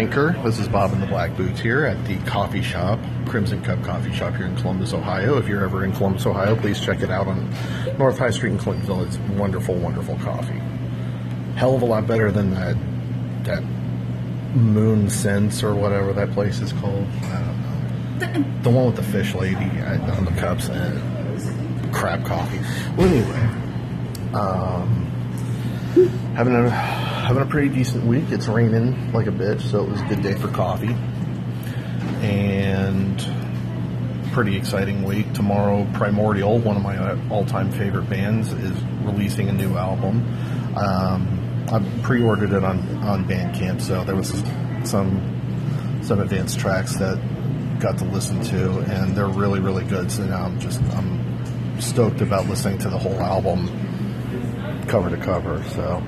Anchor. This is Bob in the Black Boots here at the coffee shop, Crimson Cup Coffee Shop here in Columbus, Ohio. If you're ever in Columbus, Ohio, please check it out on North High Street in Clintonville. It's wonderful, wonderful coffee. Hell of a lot better than that that Moon Sense or whatever that place is called. I don't know. The one with the fish lady on the cups and crab coffee. Well, anyway, um, having a having a pretty decent week. It's raining like a bitch, so it was a good day for coffee. And pretty exciting week. Tomorrow, Primordial, one of my uh, all-time favorite bands, is releasing a new album. Um, I pre-ordered it on on Bandcamp, so there was some some advanced tracks that got to listen to, and they're really really good. So now I'm just I'm stoked about listening to the whole album cover to cover. So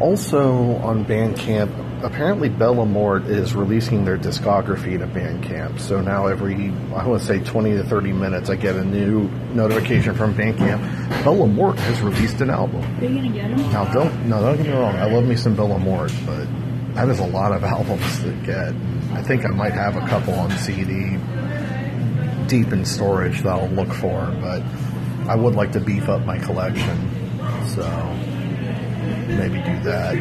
also on Bandcamp, apparently Bella Morte is releasing their discography to Bandcamp. So now every, I want to say 20 to 30 minutes, I get a new notification from Bandcamp. Bella Morte has released an album. Are you gonna get them? Now, don't, no, don't get me wrong. I love me some Bella Morte, but that is a lot of albums to get. I think I might have a couple on CD deep in storage that I'll look for, but I would like to beef up my collection. So maybe do that.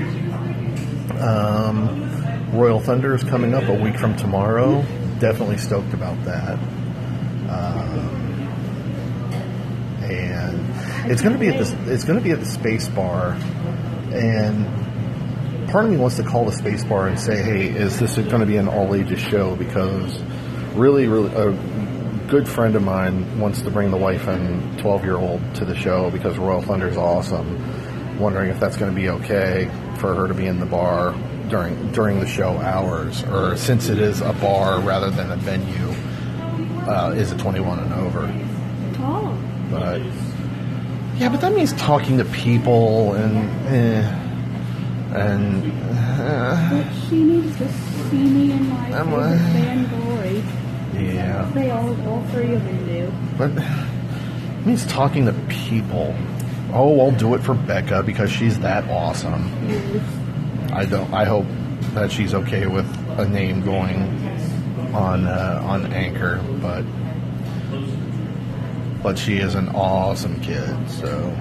Um, Royal Thunder is coming up a week from tomorrow. Definitely stoked about that. Um, and it's going to be at the it's going to be at the Space Bar, and part of me wants to call the Space Bar and say, "Hey, is this going to be an all ages show?" Because really, really, a good friend of mine wants to bring the wife and twelve year old to the show because Royal Thunder is awesome. Wondering if that's going to be okay for her to be in the bar during during the show hours, or since it is a bar rather than a venue, uh, is it twenty one and over? Oh, But yeah, but that means talking to people and eh, and uh, but she needs to see me in my I'm, favorite uh, band glory. yeah, They all, all three of them do. but it means talking to people. Oh, I'll do it for Becca because she's that awesome. I don't. I hope that she's okay with a name going on uh, on Anchor, but but she is an awesome kid. So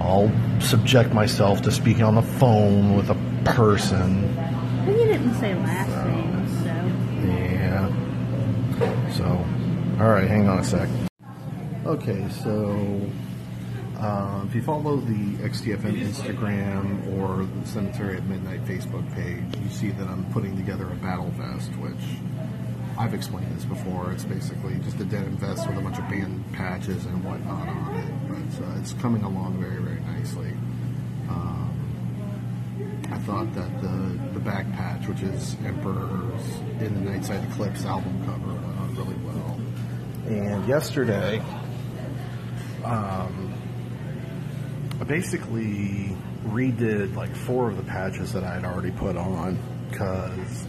I'll subject myself to speaking on the phone with a person. But you didn't say last name, so. Yeah. So, all right, hang on a sec. Okay, so uh, if you follow the XTFM Instagram or the Cemetery at Midnight Facebook page, you see that I'm putting together a battle vest, which I've explained this before. It's basically just a denim vest with a bunch of band patches and whatnot on it, but uh, it's coming along very, very nicely. Um, I thought that the the back patch, which is Emperor's in the Nightside Eclipse album cover, went on really well. And yesterday, um, basically redid like four of the patches that I had already put on because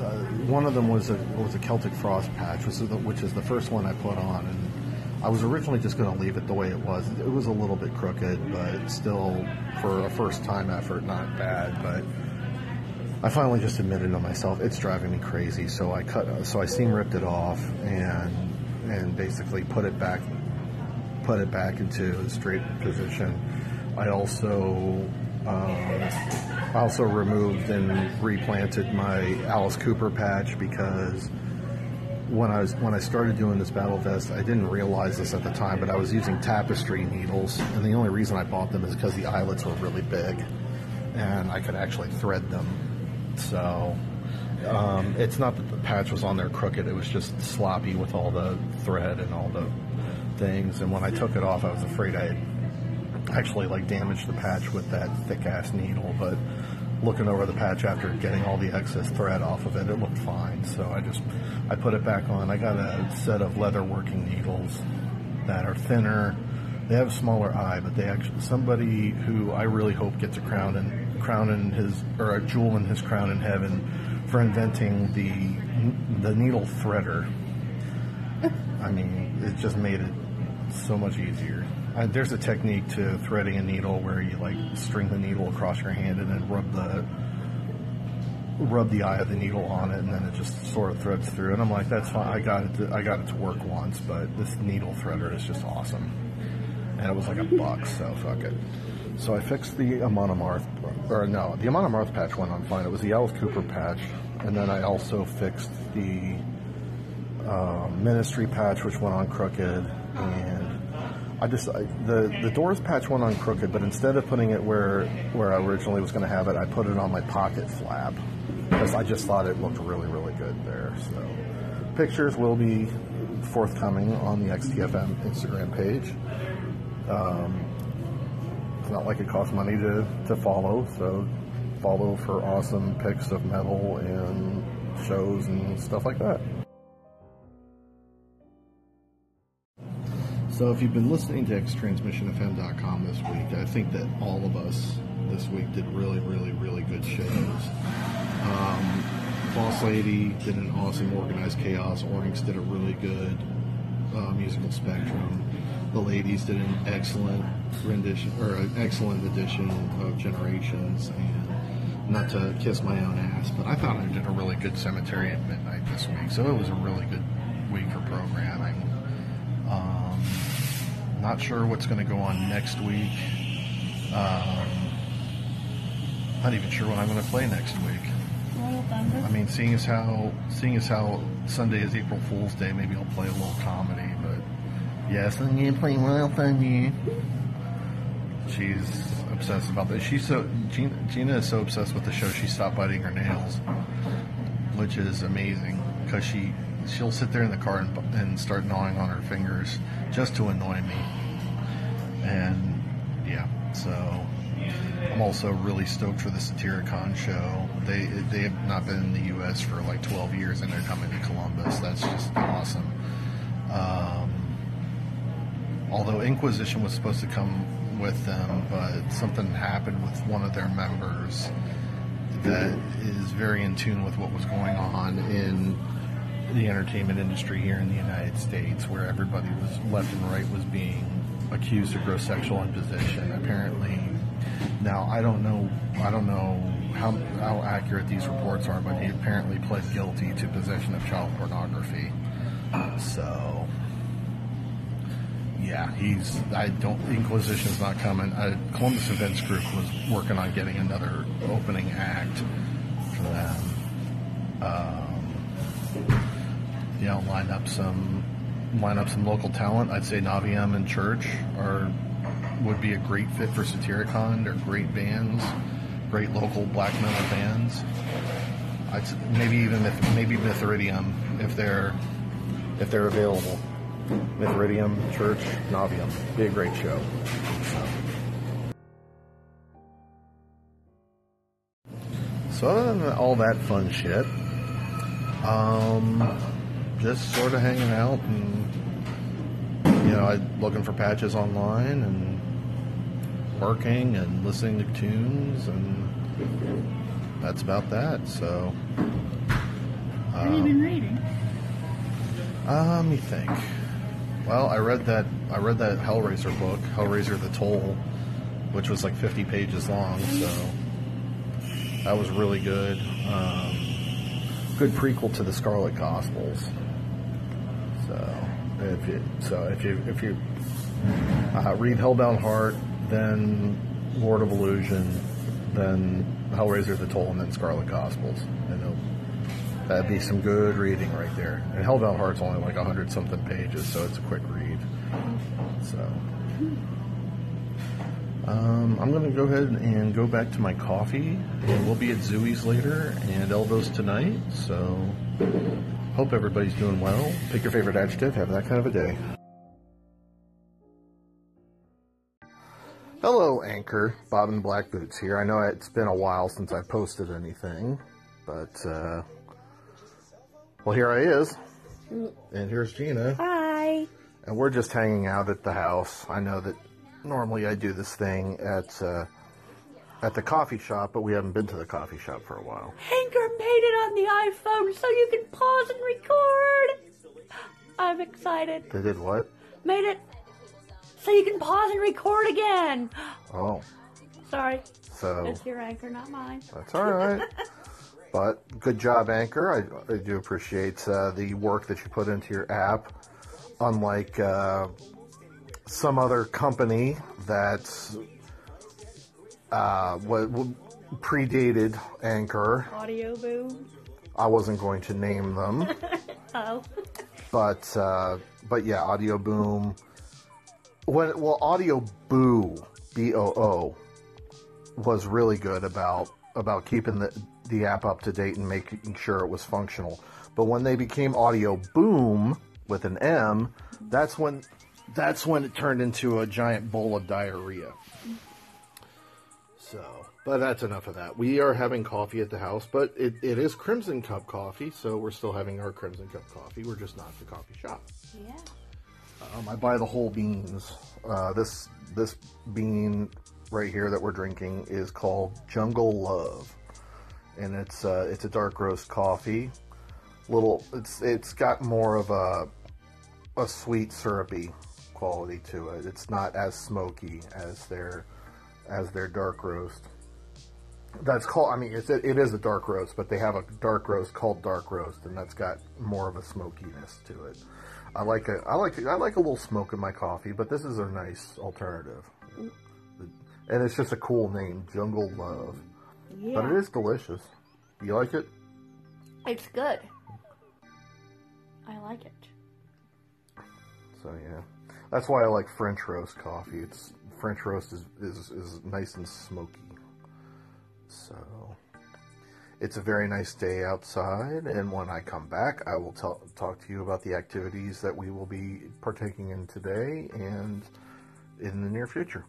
uh, one of them was a was a Celtic Frost patch, which is the, which is the first one I put on, and I was originally just going to leave it the way it was. It was a little bit crooked, but still, for a first time effort, not bad. But I finally just admitted to myself it's driving me crazy. So I cut, so I seam ripped it off and and basically put it back, put it back into a straight position. I also um, also removed and replanted my Alice Cooper patch because when I was when I started doing this battle vest, I didn't realize this at the time, but I was using tapestry needles, and the only reason I bought them is because the eyelets were really big, and I could actually thread them. So um, it's not that the patch was on there crooked; it was just sloppy with all the thread and all the things. And when I took it off, I was afraid I actually like damaged the patch with that thick ass needle, but looking over the patch after getting all the excess thread off of it, it looked fine. So I just I put it back on. I got a set of leather working needles that are thinner. They have a smaller eye, but they actually somebody who I really hope gets a crown and crown in his or a jewel in his crown in heaven for inventing the the needle threader. I mean, it just made it so much easier. Uh, there's a technique to threading a needle where you like string the needle across your hand and then rub the rub the eye of the needle on it, and then it just sort of threads through. And I'm like, that's fine. I got it. To, I got it to work once, but this needle threader is just awesome. And it was like a buck, so fuck it. So I fixed the Amon Amarth, or no, the Amon Amarth patch went on fine. It was the Alice Cooper patch, and then I also fixed the uh, Ministry patch, which went on crooked, and I just I, the the doors patch went on crooked, but instead of putting it where where I originally was going to have it, I put it on my pocket flap because I just thought it looked really really good there. So pictures will be forthcoming on the XTFM Instagram page. Um, it's not like it costs money to, to follow, so follow for awesome pics of metal and shows and stuff like that. So if you've been listening to xtransmissionfm.com this week, I think that all of us this week did really, really, really good shows. Um, Boss Lady did an awesome organized chaos. Oryx did a really good uh, musical spectrum. The ladies did an excellent rendition or an excellent edition of Generations, and not to kiss my own ass, but I thought I did a really good Cemetery at Midnight this week. So it was a really good week for programming. Not sure what's going to go on next week. Um, not even sure what I'm going to play next week. Royal Thunder. I mean, seeing as how seeing as how Sunday is April Fool's Day, maybe I'll play a little comedy. But yes, I'm gonna play Royal Thunder. She's obsessed about this. She's so Gina, Gina is so obsessed with the show. She stopped biting her nails, which is amazing because she she'll sit there in the car and, and start gnawing on her fingers just to annoy me. And yeah, so I'm also really stoked for the Satyricon show. They they have not been in the U.S. for like 12 years, and they're coming to Columbus. That's just awesome. Um, although Inquisition was supposed to come with them, but something happened with one of their members that is very in tune with what was going on in the entertainment industry here in the United States, where everybody was left and right was being accused of gross sexual imposition. Apparently, now I don't know, I don't know how how accurate these reports are, but he apparently pled guilty to possession of child pornography. So, yeah, he's. I don't. Inquisition's not coming. Uh, Columbus Events Group was working on getting another opening act for them. Um, you know, line up some line up some local talent. I'd say Navium and Church are would be a great fit for Satyricon. They're great bands, great local black metal bands. I'd s- maybe even if maybe Mithridium if they're if they're available. Mithridium, Church, Navium. Be a great show. So. So other than all that fun shit, um, just sort of hanging out and you know, I looking for patches online and working and listening to tunes and that's about that. So, What have you been reading? uh, let me think. Well, I read that I read that Hellraiser book, Hellraiser: The Toll, which was like 50 pages long. So that was really good. Um, good prequel to the Scarlet Gospels. So if you so if you if you uh, read Hellbound Heart, then Lord of Illusion, then Hellraiser: The Toll, and then Scarlet Gospels, and That'd be some good reading right there. And Hellbound Heart's only like hundred something pages, so it's a quick read. So, um, I'm going to go ahead and go back to my coffee, and we'll be at Zooey's later and Elbows tonight. So, hope everybody's doing well. Pick your favorite adjective. Have that kind of a day. Hello, Anchor. Bob and Black Boots here. I know it's been a while since I posted anything, but uh, well, here I is, and here's Gina, Hi. and we're just hanging out at the house. I know that normally I do this thing at uh, at the coffee shop, but we haven't been to the coffee shop for a while. Anchor made it on the iPhone so you can pause and record. I'm excited. They did what? Made it so you can pause and record again. Oh, Sorry, so it's your anchor, not mine. that's all right. But good job, Anchor. I, I do appreciate uh, the work that you put into your app. Unlike uh, some other company that uh, what, predated Anchor. Audio boom. I wasn't going to name them, Oh. but uh, but yeah, Audio Boom. When well, Audio Boo B O O was really good about about keeping the the app up to date and making sure it was functional. But when they became Audio Boom with an M, that's when that's when it turned into a giant bowl of diarrhea. So, but that's enough of that. We are having coffee at the house, but it, it is Crimson Cup coffee, so we're still having our Crimson Cup coffee. We're just not at the coffee shop. Yeah. Um, I buy the whole beans. Uh, this this bean right here that we're drinking is called Jungle Love, and it's uh, it's a dark roast coffee. Little, it's it's got more of a a sweet syrupy quality to it. It's not as smoky as their as their dark roast. That's called. I mean, it's a, it is a dark roast, but they have a dark roast called dark roast, and that's got more of a smokiness to it. I like a I like I like a little smoke in my coffee, but this is a nice alternative, and it's just a cool name, Jungle Love. Yeah. But it is delicious. You like it? It's good. I like it. So yeah, that's why I like French roast coffee. It's French roast is is, is nice and smoky. So it's a very nice day outside, and when I come back, I will talk to you about the activities that we will be partaking in today and in the near future.